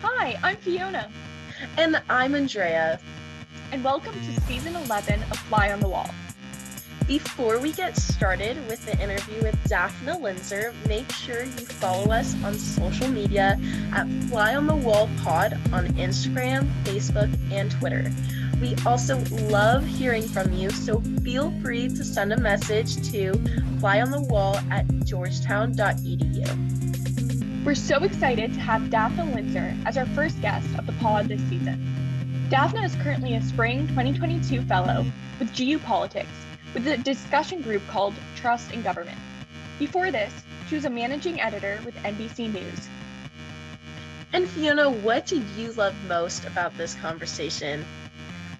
Hi, I'm Fiona. And I'm Andrea. And welcome to season 11 of Fly on the Wall. Before we get started with the interview with Dafna Linzer, make sure you follow us on social media at Fly on the Wall Pod on Instagram, Facebook, and Twitter. We also love hearing from you, so feel free to send a message to flyonthewall at georgetown.edu. We're so excited to have Dafna Linzer as our first guest of the pod this season. Dafna is currently a spring 2022 fellow with GU Politics with a discussion group called Trust in Government. Before this, she was a managing editor with NBC News. And Fiona, what did you love most about this conversation?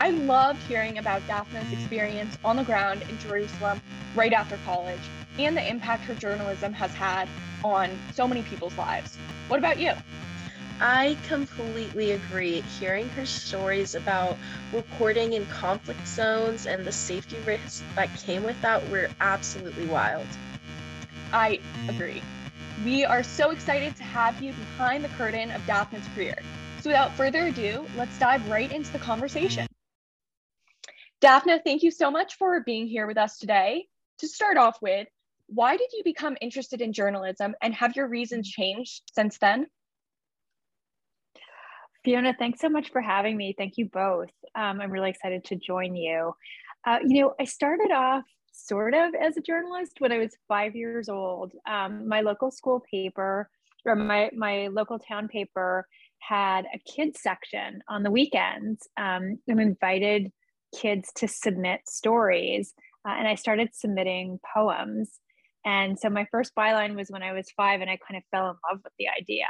I loved hearing about Dafna's mm. experience on the ground in Jerusalem right after college and the impact her journalism has had on so many people's lives. What about you? I completely agree. Hearing her stories about reporting in conflict zones and the safety risks that came with that were absolutely wild. I mm. agree. We are so excited to have you behind the curtain of Dafna's career. So without further ado, let's dive right into the conversation. Dafna, thank you so much for being here with us today. To start off with, why did you become interested in journalism and have your reasons changed since then? Fiona, thanks so much for having me. Thank you both. Um, I'm really excited to join you. Uh, you know, I started off sort of as a journalist when I was five years old. Um, my local school paper or my, my local town paper had a kids section on the weekends. Um, I'm invited kids to submit stories, uh, and I started submitting poems. And so my first byline was when I was five, and I kind of fell in love with the idea.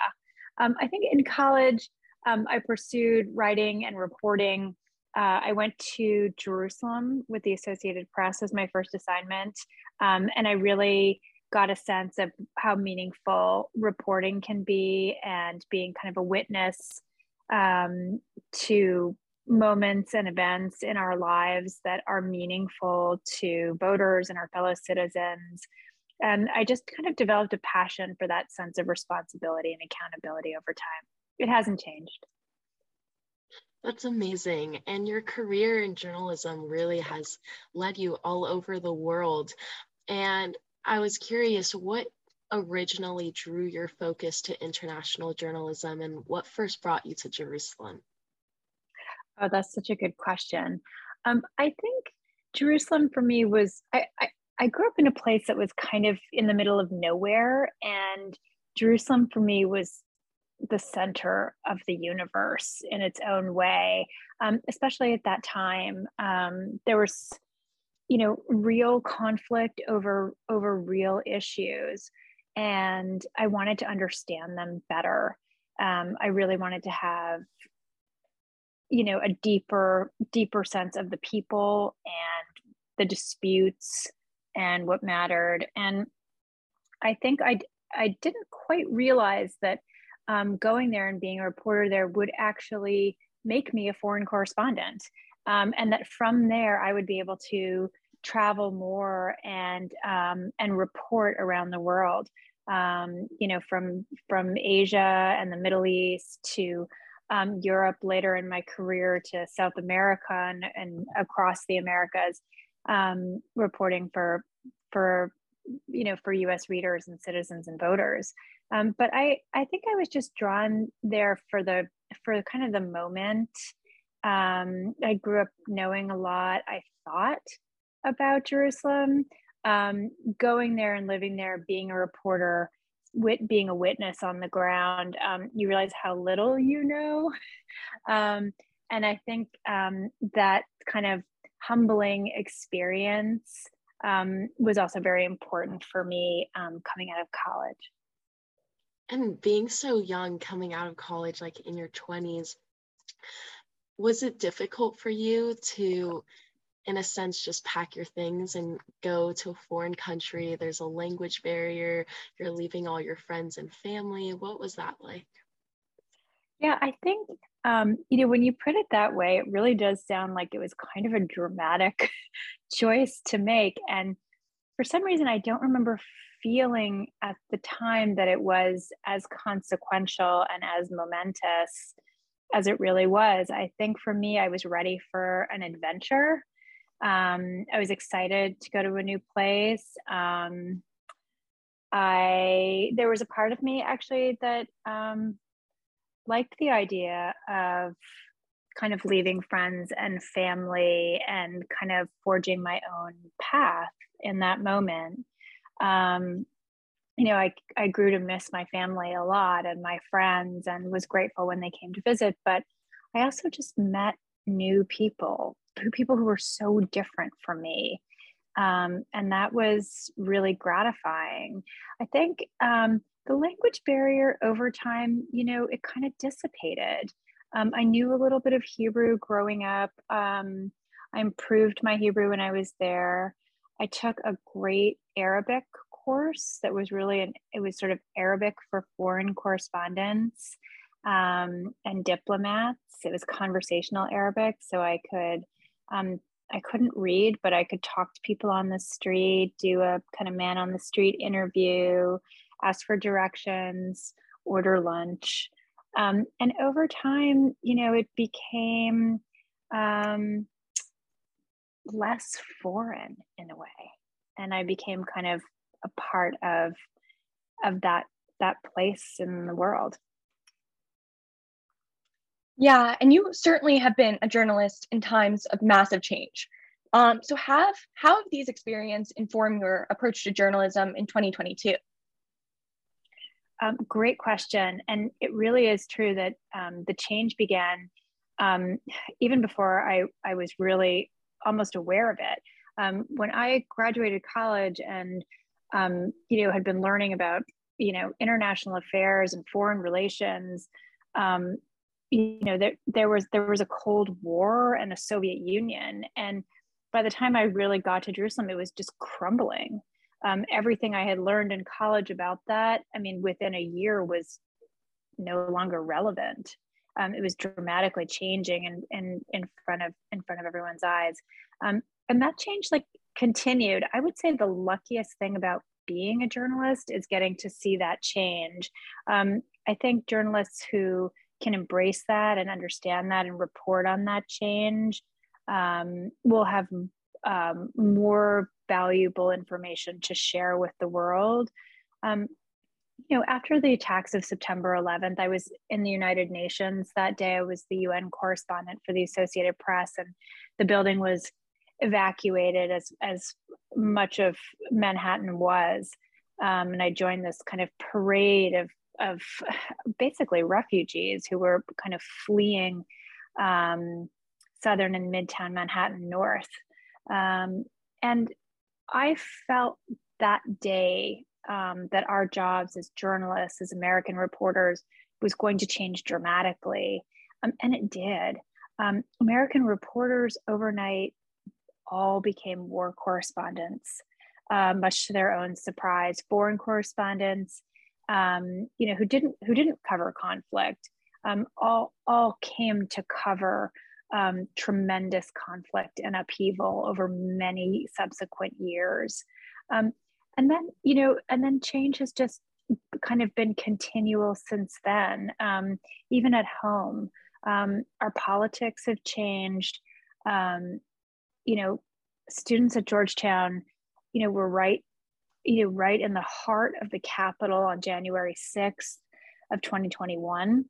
Um, I think in college, um, I pursued writing and reporting. Uh, I went to Jerusalem with the Associated Press as my first assignment, um, and I really got a sense of how meaningful reporting can be and being kind of a witness um, to moments and events in our lives that are meaningful to voters and our fellow citizens. And I just kind of developed a passion for that sense of responsibility and accountability over time it hasn't changed. That's amazing. And your career in journalism really has led you all over the world. And I was curious what originally drew your focus to international journalism and what first brought you to Jerusalem? Oh, that's such a good question. Um, I think Jerusalem for me was, I, I, I grew up in a place that was kind of in the middle of nowhere. And Jerusalem for me was the center of the universe in its own way um, especially at that time um, there was you know real conflict over over real issues and i wanted to understand them better um, i really wanted to have you know a deeper deeper sense of the people and the disputes and what mattered and i think i i didn't quite realize that um, going there and being a reporter there would actually make me a foreign correspondent. Um, and that from there, I would be able to travel more and um, and report around the world. Um, you know, from from Asia and the Middle East to um, Europe later in my career to South America and, and across the Americas, um, reporting for for you know for U.S. readers and citizens and voters. Um, but I, I think I was just drawn there for the for kind of the moment. Um, I grew up knowing a lot. I thought about Jerusalem. Um, going there and living there, being a reporter, wit, being a witness on the ground, um, you realize how little you know. Um, and I think um, that kind of humbling experience um, was also very important for me um, coming out of college. And being so young, coming out of college, like in your 20s, was it difficult for you to, in a sense, just pack your things and go to a foreign country? There's a language barrier, you're leaving all your friends and family. What was that like? Yeah, I think, um, you know, when you put it that way, it really does sound like it was kind of a dramatic choice to make. And for some reason, I don't remember feeling at the time that it was as consequential and as momentous as it really was. I think for me, I was ready for an adventure. Um, I was excited to go to a new place. Um, I there was a part of me actually that um, liked the idea of kind of leaving friends and family and kind of forging my own path in that moment. Um, you know, I, I grew to miss my family a lot and my friends and was grateful when they came to visit. But I also just met new people, people who were so different from me. Um, and that was really gratifying. I think um, the language barrier over time, you know, it kind of dissipated. Um, I knew a little bit of Hebrew growing up. Um, I improved my Hebrew when I was there. I took a great Arabic course that was really an it was sort of Arabic for foreign correspondents um, and diplomats. It was conversational Arabic, so I could um, I couldn't read, but I could talk to people on the street, do a kind of man on the street interview, ask for directions, order lunch. Um, and over time, you know, it became um, less foreign in a way. And I became kind of a part of of that that place in the world yeah and you certainly have been a journalist in times of massive change um, so have how have these experiences informed your approach to journalism in 2022 um, great question and it really is true that um, the change began um, even before I, I was really almost aware of it um, when i graduated college and um, you know, had been learning about, you know, international affairs and foreign relations. Um, you know, there, there was there was a Cold War and a Soviet Union, and by the time I really got to Jerusalem, it was just crumbling. Um, everything I had learned in college about that, I mean, within a year was no longer relevant. Um, it was dramatically changing and in, in, in front of in front of everyone's eyes. Um, and that change like continued. I would say the luckiest thing about being a journalist is getting to see that change. Um, I think journalists who can embrace that and understand that and report on that change um, will have um, more valuable information to share with the world. Um, you know, after the attacks of September 11th, I was in the United Nations that day. I was the UN correspondent for the Associated Press, and the building was evacuated as as much of Manhattan was. Um, and I joined this kind of parade of of basically refugees who were kind of fleeing um, southern and midtown Manhattan north. Um, and I felt that day um, that our jobs as journalists, as American reporters, was going to change dramatically. Um, and it did. Um, American reporters overnight all became war correspondents, uh, much to their own surprise. Foreign correspondents, um, you know, who didn't who didn't cover conflict, um, all all came to cover um, tremendous conflict and upheaval over many subsequent years. Um, and then, you know, and then change has just kind of been continual since then, um, even at home. Um, our politics have changed. Um, you know, students at Georgetown, you know, were right, you know, right in the heart of the Capitol on January 6th of 2021.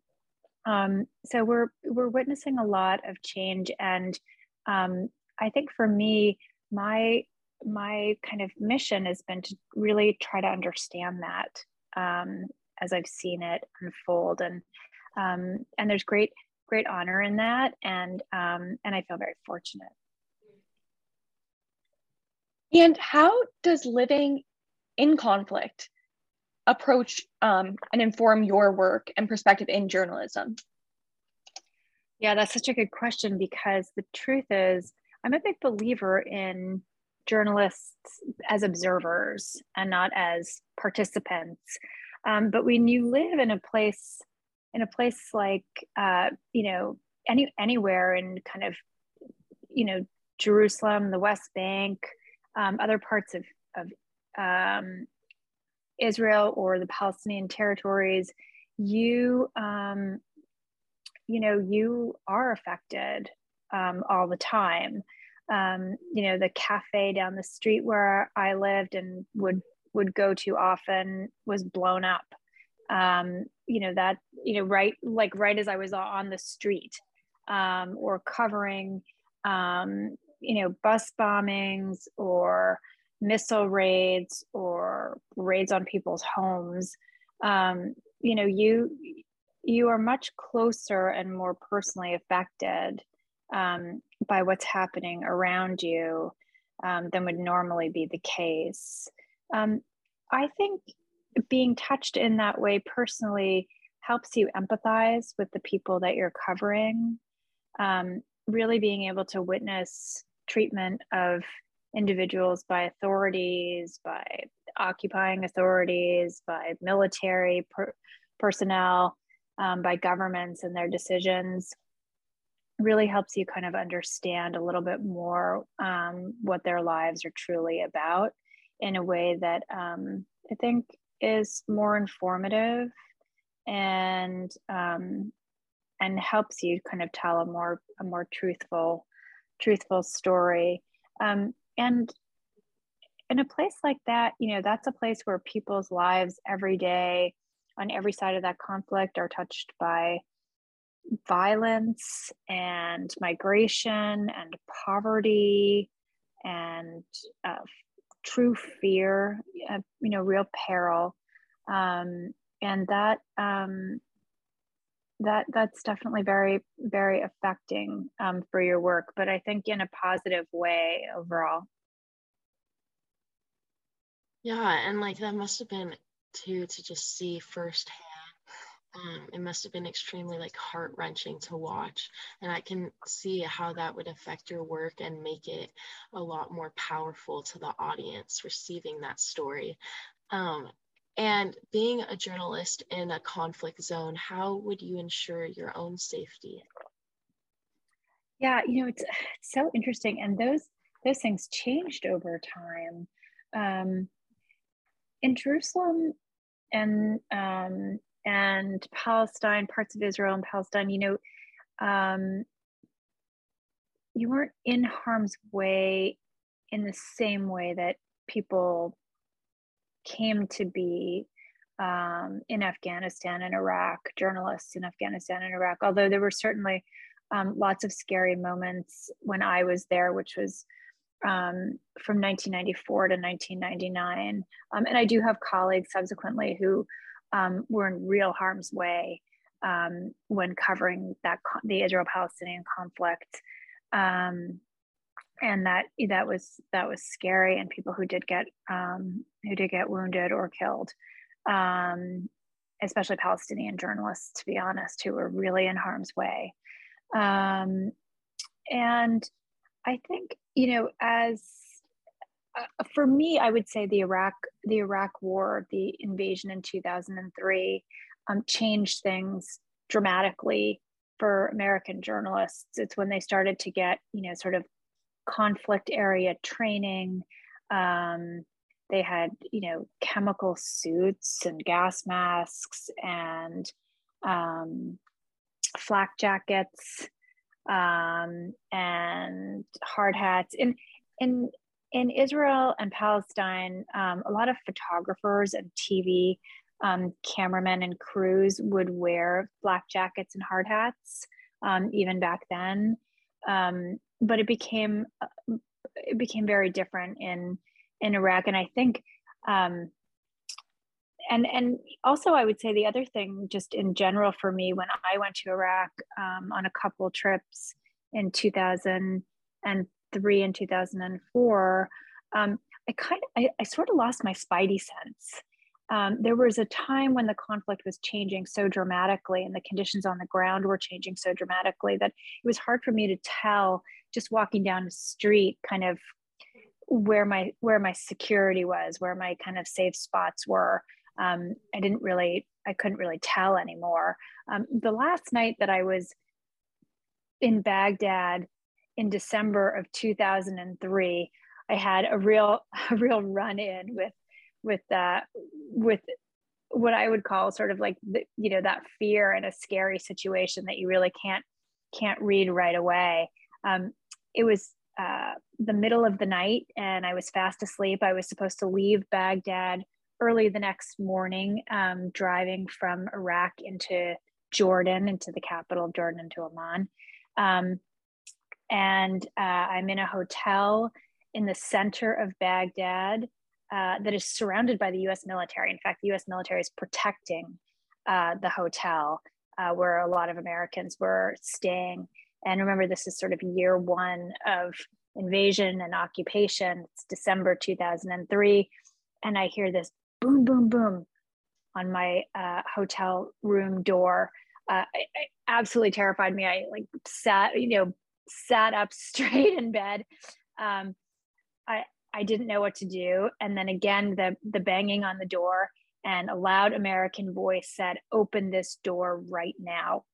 Um, so we're we're witnessing a lot of change, and um, I think for me, my my kind of mission has been to really try to understand that um, as I've seen it unfold, and um, and there's great great honor in that, and um, and I feel very fortunate. And how does living in conflict approach um, and inform your work and perspective in journalism? Yeah, that's such a good question because the truth is, I'm a big believer in journalists as observers and not as participants. Um, but when you live in a place, in a place like, uh, you know, any anywhere in kind of, you know, Jerusalem, the West Bank, um, other parts of, of um, Israel or the Palestinian territories, you um, you know you are affected um, all the time. Um, you know, the cafe down the street where I lived and would would go to often was blown up. Um, you know that you know right like right as I was on the street um, or covering you know bus bombings or missile raids or raids on people's homes. Um, you know you you are much closer and more personally affected um, by what's happening around you um, than would normally be the case. Um, I think being touched in that way personally helps you empathize with the people that you're covering. Um, really being able to witness treatment of individuals by authorities, by occupying authorities, by military per- personnel, um, by governments and their decisions really helps you kind of understand a little bit more um, what their lives are truly about in a way that um, I think is more informative and um, and helps you kind of tell a more a more truthful truthful story. Um, and in a place like that you know that's a place where people's lives every day on every side of that conflict are touched by violence and migration and poverty and uh, true fear, uh, you know, real peril, um, and that um, that that's definitely very very affecting um, for your work. But I think in a positive way overall. Yeah, and like that must have been too to just see firsthand um, it must have been extremely like heart wrenching to watch. And I can see how that would affect your work and make it a lot more powerful to the audience receiving that story. Um, and being a journalist in a conflict zone, how would you ensure your own safety? Yeah, you know, it's, it's so interesting. And those those things changed over time. Um, in Jerusalem and um, and Palestine, parts of Israel and Palestine, you know, um, you weren't in harm's way in the same way that people came to be um, in Afghanistan and Iraq, journalists in Afghanistan and Iraq, although there were certainly um, lots of scary moments when I was there, which was um, from 1994 to 1999. Um, and I do have colleagues subsequently who um, were in real harm's way um, when covering that the Israel-Palestinian conflict, and that that was that was scary. And people who did get um, who did get wounded or killed, um, especially Palestinian journalists, to be honest, who were really in harm's way. Um, and I think you know as uh, for me, I would say the Iraq the Iraq War, the invasion in 2003, um, changed things dramatically for American journalists. It's when they started to get you know sort of conflict area training. Um, they had you know chemical suits and gas masks and um, flak jackets um, and hard hats and and in Israel and Palestine, um, a lot of photographers and TV um, cameramen and crews would wear flak jackets and hard hats, um, even back then. Um, but it became uh, it became very different in in Iraq, and I think. Um, and and also, I would say the other thing, just in general, for me, when I went to Iraq um, on a couple trips in 2003 and and 2004, um, I kind of, I, I, sort of lost my spidey sense. Um, there was a time when the conflict was changing so dramatically and the conditions on the ground were changing so dramatically that it was hard for me to tell just walking down the street kind of where my where my security was where my kind of safe spots were. Um, i didn't really i couldn't really tell anymore. Um, the last night that i was in baghdad in December of 2003, I had a real a real run in with with that with what I would call sort of like the, you know that fear in a scary situation that you really can't can't read right away. Um, it was uh, the middle of the night and I was fast asleep. I was supposed to leave Baghdad early the next morning, um, driving from Iraq into Jordan, into the capital of Jordan, into Amman. Um, and uh, I'm in a hotel in the center of Baghdad uh, that is surrounded by the US military. In fact, the US military is protecting uh, the hotel uh, where a lot of Americans were staying. And remember, this is sort of year one of invasion and occupation. It's December 2003. And I hear this boom, boom, boom on my uh, hotel room door. Uh, it, it absolutely terrified me. I like sat, you know, sat up straight in bed. Um, I, didn't know what to do. And then again, the, the banging on the door and a loud American voice said, open this door right now.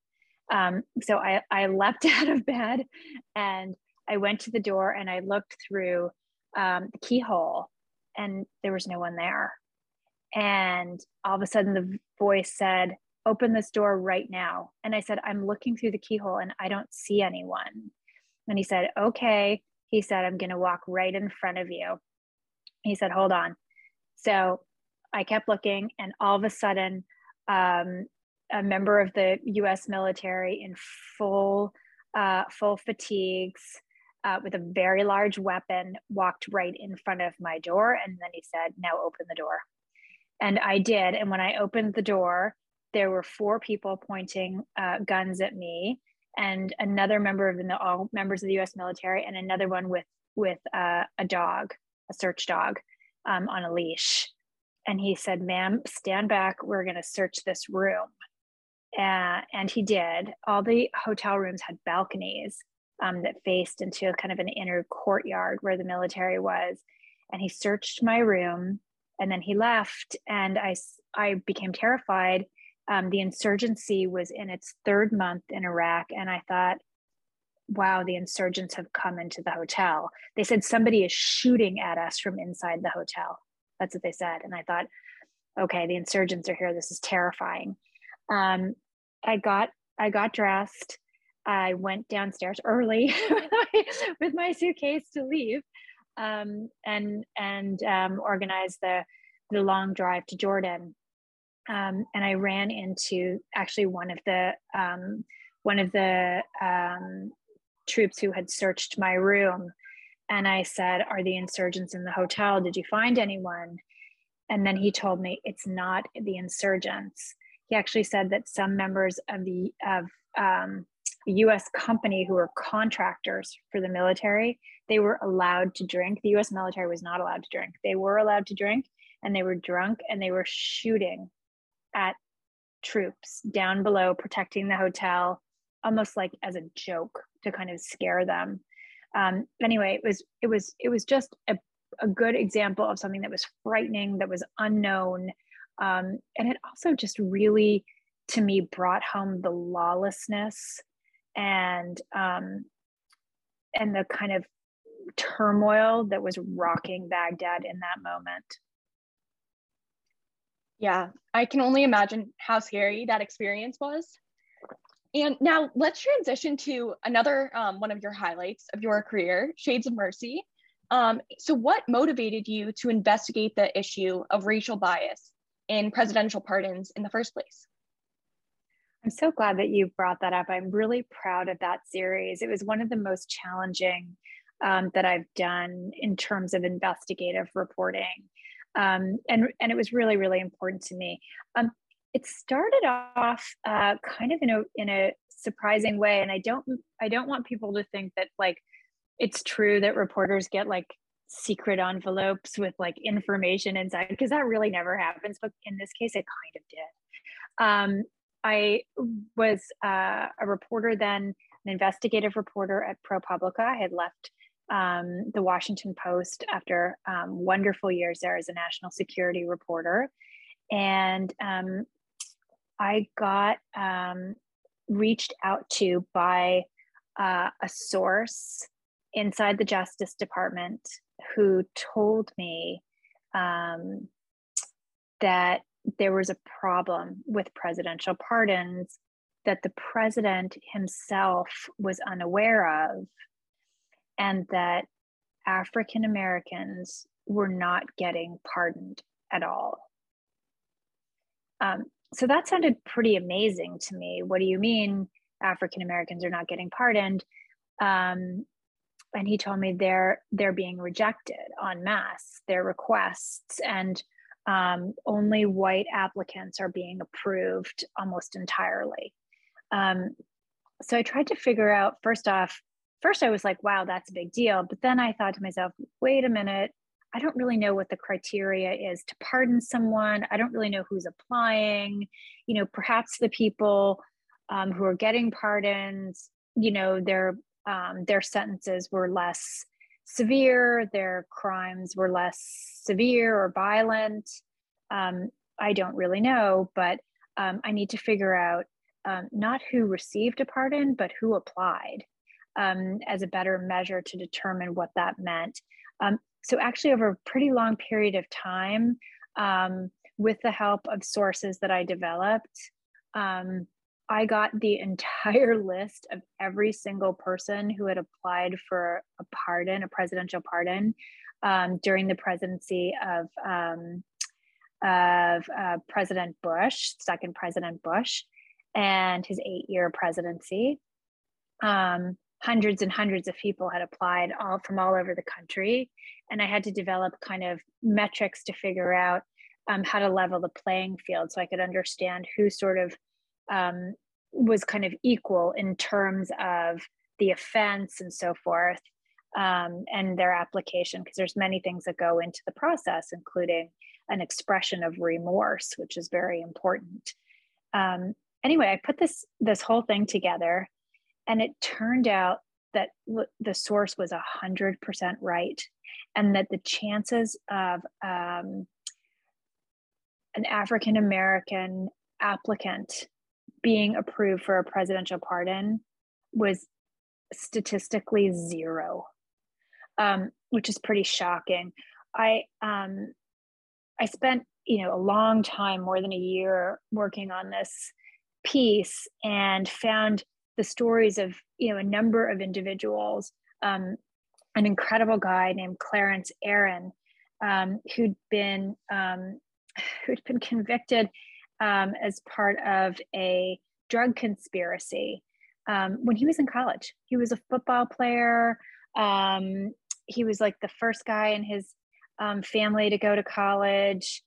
Um, so I, I leapt out of bed and I went to the door and I looked through um, the keyhole and there was no one there. And all of a sudden the voice said, open this door right now. And I said, I'm looking through the keyhole and I don't see anyone. And he said, okay. He said, I'm going to walk right in front of you. He said, hold on. So I kept looking, and all of a sudden, um, a member of the US military in full, uh, full fatigues, uh, with a very large weapon walked right in front of my door. And then he said, Now open the door. And I did. And when I opened the door, there were four people pointing uh, guns at me and another member of the all members of the U.S. military, and another one with with uh, a dog, a search dog, um, on a leash. And he said, "Ma'am, stand back. We're going to search this room." Uh, and he did. All the hotel rooms had balconies um, that faced into kind of an inner courtyard where the military was. And he searched my room, and then he left. And I I became terrified um, the insurgency was in its third month in Iraq. And I thought, wow, the insurgents have come into the hotel. They said somebody is shooting at us from inside the hotel. That's what they said. And I thought, okay, the insurgents are here. This is terrifying. Um, I got I got dressed. I went downstairs early with my suitcase to leave, um, and and um, organized the the long drive to Jordan um, and I ran into actually one of the um, one of the um, troops who had searched my room, and I said, "Are the insurgents in the hotel? Did you find anyone?" And then he told me it's not the insurgents. He actually said that some members of the of um, the U.S. company who were contractors for the military, they were allowed to drink. The U.S. military was not allowed to drink. They were allowed to drink, and they were drunk, and they were shooting at troops down below protecting the hotel almost like as a joke to kind of scare them. Um, anyway it was it was it was just a, a good example of something that was frightening that was unknown um, and it also just really to me brought home the lawlessness and um, and the kind of turmoil that was rocking baghdad in that moment yeah, I can only imagine how scary that experience was. And now let's transition to another um, one of your highlights of your career, Shades of Mercy. Um, so, what motivated you to investigate the issue of racial bias in presidential pardons in the first place? I'm so glad that you brought that up. I'm really proud of that series. It was one of the most challenging um, that I've done in terms of investigative reporting um, and and it was really really important to me. Um, it started off uh, kind of in a in a surprising way, and I don't I don't want people to think that like it's true that reporters get like secret envelopes with like information inside because that really never happens. But in this case, it kind of did. Um, I was uh, a reporter then, an investigative reporter at ProPublica. I had left um, the Washington Post after um, wonderful years there as a national security reporter. And um, I got um, reached out to by uh, a source inside the Justice Department who told me um, that there was a problem with presidential pardons that the president himself was unaware of, and that African Americans were not getting pardoned at all. Um, so that sounded pretty amazing to me. What do you mean African Americans are not getting pardoned? Um, and he told me they're they're being rejected en masse, their requests, and um, only white applicants are being approved almost entirely. Um, so I tried to figure out first off, first I was like, wow, that's a big deal. But then I thought to myself, wait a minute, I don't really know what the criteria is to pardon someone. I don't really know who's applying. You know, perhaps the people um, who are getting pardons, you know, their um, their sentences were less severe, their crimes were less severe or violent. Um, I don't really know, but um, I need to figure out um, not who received a pardon, but who applied um, as a better measure to determine what that meant. Um, so, actually, over a pretty long period of time, um, with the help of sources that I developed, um, I got the entire list of every single person who had applied for a pardon, a presidential pardon, um, during the presidency of um, of uh, President Bush, second President Bush, and his eight-year presidency. Um, hundreds and hundreds of people had applied all from all over the country. And i had to develop kind of metrics to figure out um, how to level the playing field so i could understand who sort of um, was kind of equal in terms of the offense and so forth um, and their application because there's many things that go into the process including an expression of remorse which is very important. Um, anyway i put this this whole thing together and it turned out that the source was 100% right and that the chances of um, an African American applicant being approved for a presidential pardon was statistically zero, um, which is pretty shocking. I um, I spent you know a long time, more than a year, working on this piece and found the stories of you know a number of individuals um, an incredible guy named clarence aaron um, who'd been um, who'd been convicted um, as part of a drug conspiracy um, when he was in college. He was a football player. Um, he was like the first guy in his family to go to college.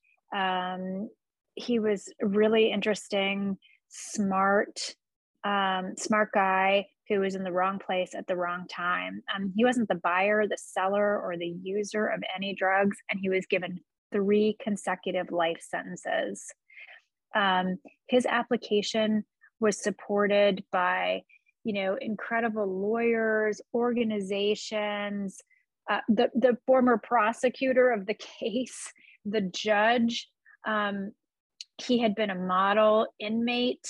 He was really interesting smart um, smart guy who was in the wrong place at the wrong time. Um, he wasn't the buyer, the seller, or the user of any drugs, and he was given three consecutive life sentences. Um, his application was supported by, you know, incredible lawyers, organizations, uh, the the former prosecutor of the case, the judge. Um, he had been a model inmate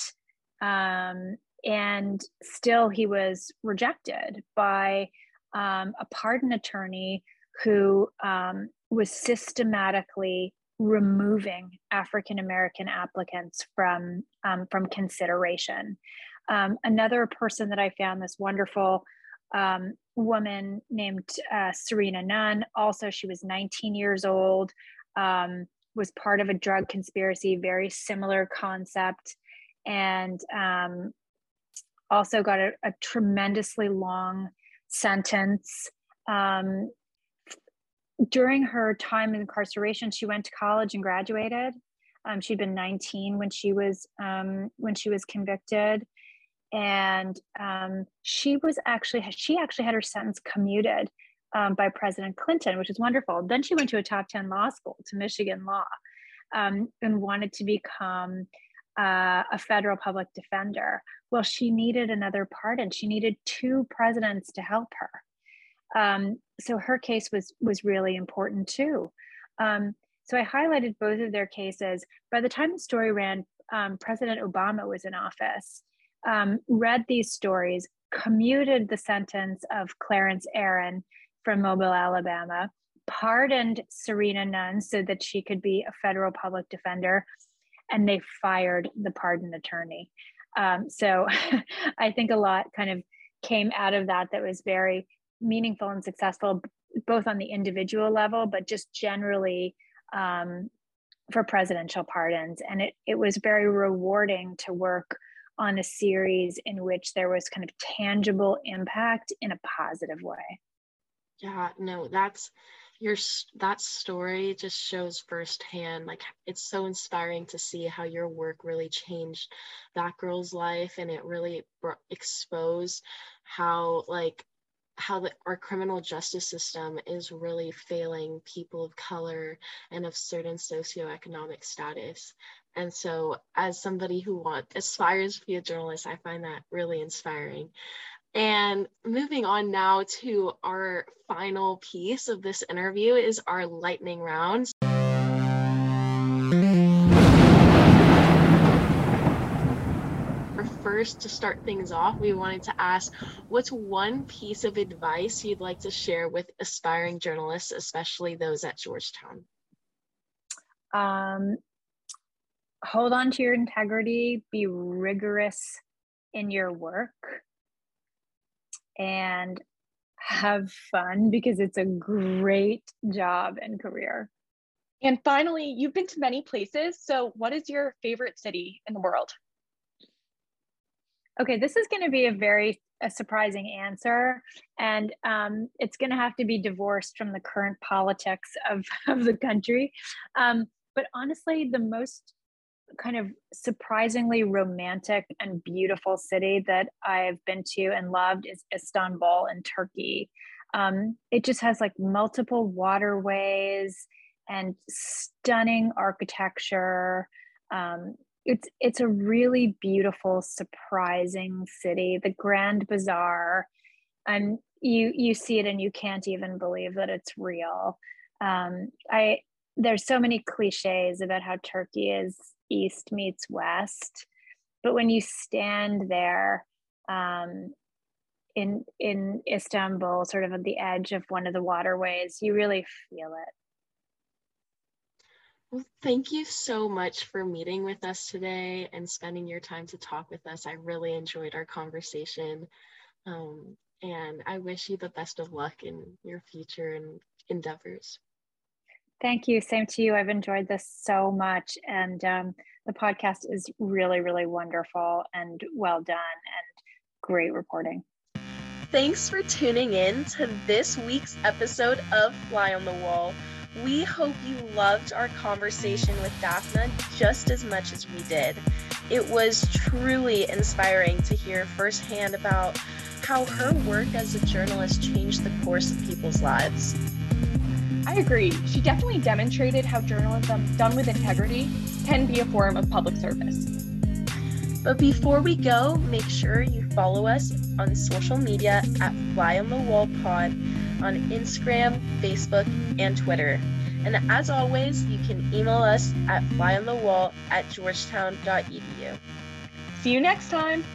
um, and still he was rejected by um, a pardon attorney who um, was systematically removing African American applicants from um, from consideration. Um, another person that I found this wonderful um, woman named uh, Serena Nunn. Also, she was 19 years old. Um, was part of a drug conspiracy, very similar concept and also got a, a, tremendously long sentence. Um, during her time in incarceration, she went to college and graduated. Um, she'd been 19 when she was um, when she was convicted, and um, she was actually she actually had her sentence commuted um, by President Clinton, which is wonderful. Then she went to a top 10 law school to Michigan Law, um, and wanted to become uh, a federal public defender. Well, she needed another pardon. She needed two presidents to help her. Um, so her case was was really important too. Um, so I highlighted both of their cases. By the time the story ran, um, President Obama was in office. Um, read these stories, commuted the sentence of Clarence Aaron from Mobile, Alabama, pardoned Serena Nunn so that she could be a federal public defender, and they fired the pardon attorney. Um, so I think a lot kind of came out of that that was very meaningful and successful, both on the individual level, but just generally um, for presidential pardons. And it, it was very rewarding to work on a series in which there was kind of tangible impact in a positive way. Yeah, no, that's your that story just shows firsthand like it's so inspiring to see how your work really changed that girl's life and it really exposed how like how the, our criminal justice system is really failing people of color and of certain socioeconomic status. And so, as somebody who wants aspires to be a journalist, I find that really inspiring. And moving on now to our final piece of this interview is our lightning round. First, to start things off, we wanted to ask what's one piece of advice you'd like to share with aspiring journalists, especially those at Georgetown? Um, hold on to your integrity, be rigorous in your work and have fun because it's a great job and career. And finally, you've been to many places. So, what is your favorite city in the world? Okay, this is going to be a very a surprising answer, and um, it's going to have to be divorced from the current politics of, of the country. Um, but honestly, the most kind of surprisingly romantic and beautiful city that I've been to and loved is Istanbul in Turkey. Um, it just has like multiple waterways and stunning architecture. Um, it's it's a really beautiful, surprising city. The Grand Bazaar, and you you see it and you can't even believe that it's real. Um, I there's so many cliches about how Turkey is east meets west but when you stand there um, in in Istanbul, sort of at the edge of one of the waterways, you really feel it. Well, thank you so much for meeting with us today and spending your time to talk with us. I really enjoyed our conversation. Um, and I wish you the best of luck in your future and endeavors. Thank you. Same to you. I've enjoyed this so much. And um, the podcast is really, really wonderful and well done and great reporting. Thanks for tuning in to this week's episode of Fly on the Wall. We hope you loved our conversation with Dafna just as much as we did. It was truly inspiring to hear firsthand about how her work as a journalist changed the course of people's lives. I agree. She definitely demonstrated how journalism done with integrity can be a form of public service. But before we go, make sure you follow us on social media at Fly on the Wall Pod on Instagram, Facebook, and Twitter. And as always, you can email us at flyonthewall at georgetown.edu. See you next time.